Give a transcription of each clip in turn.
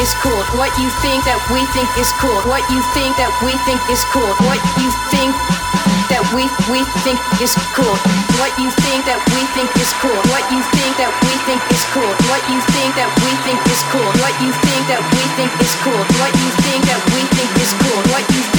is cool. What you think that we think is cool. What you think that we think is cool. What you think that we we think is cool. What you think that we think is cool. What you think that we think is cool. What you think that we think is cool. What you think that we think is cool. What you think that we think is cool. What you think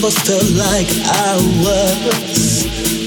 never felt like I was.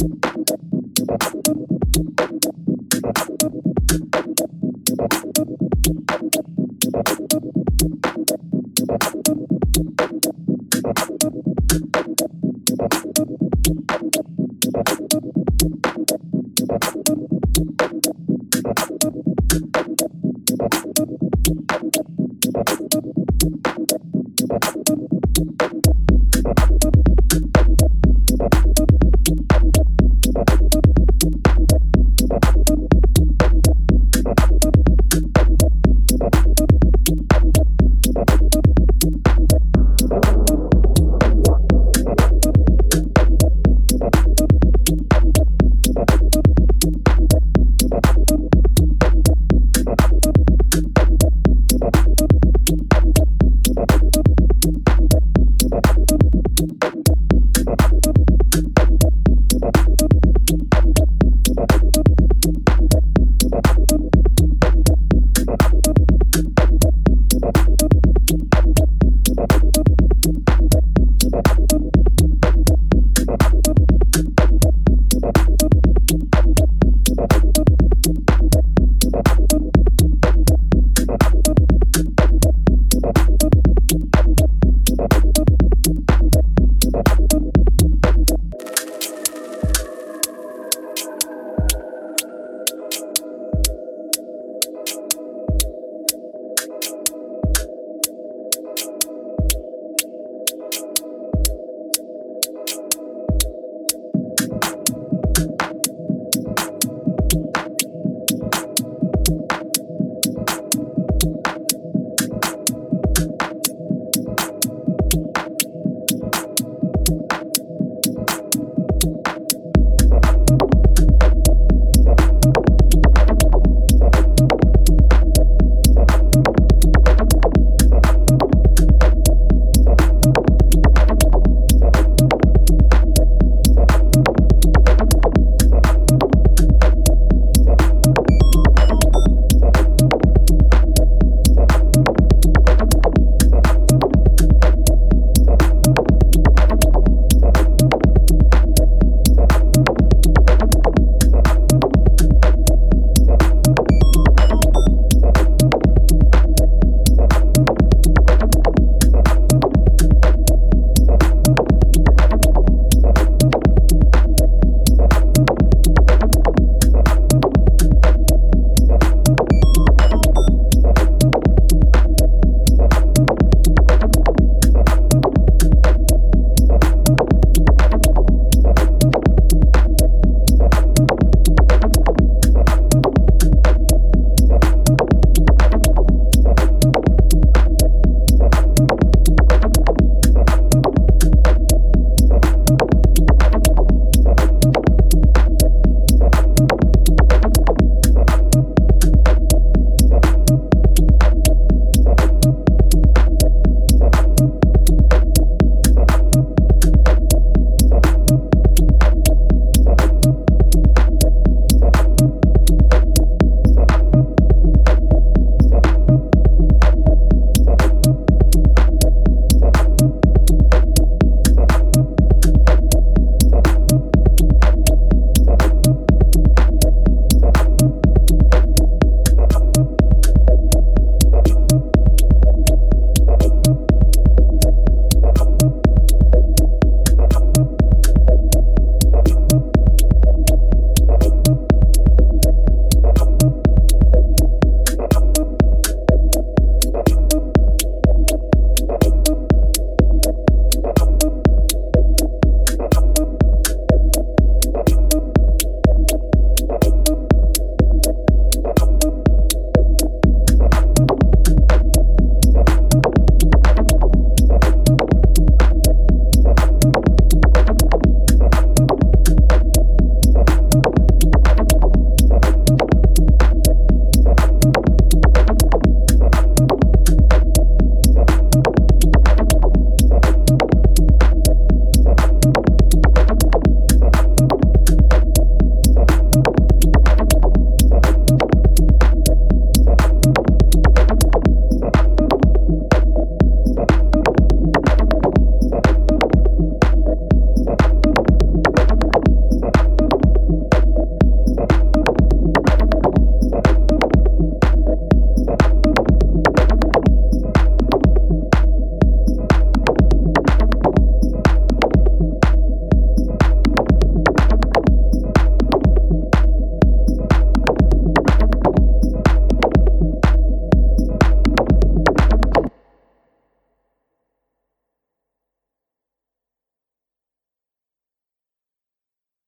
Thank you.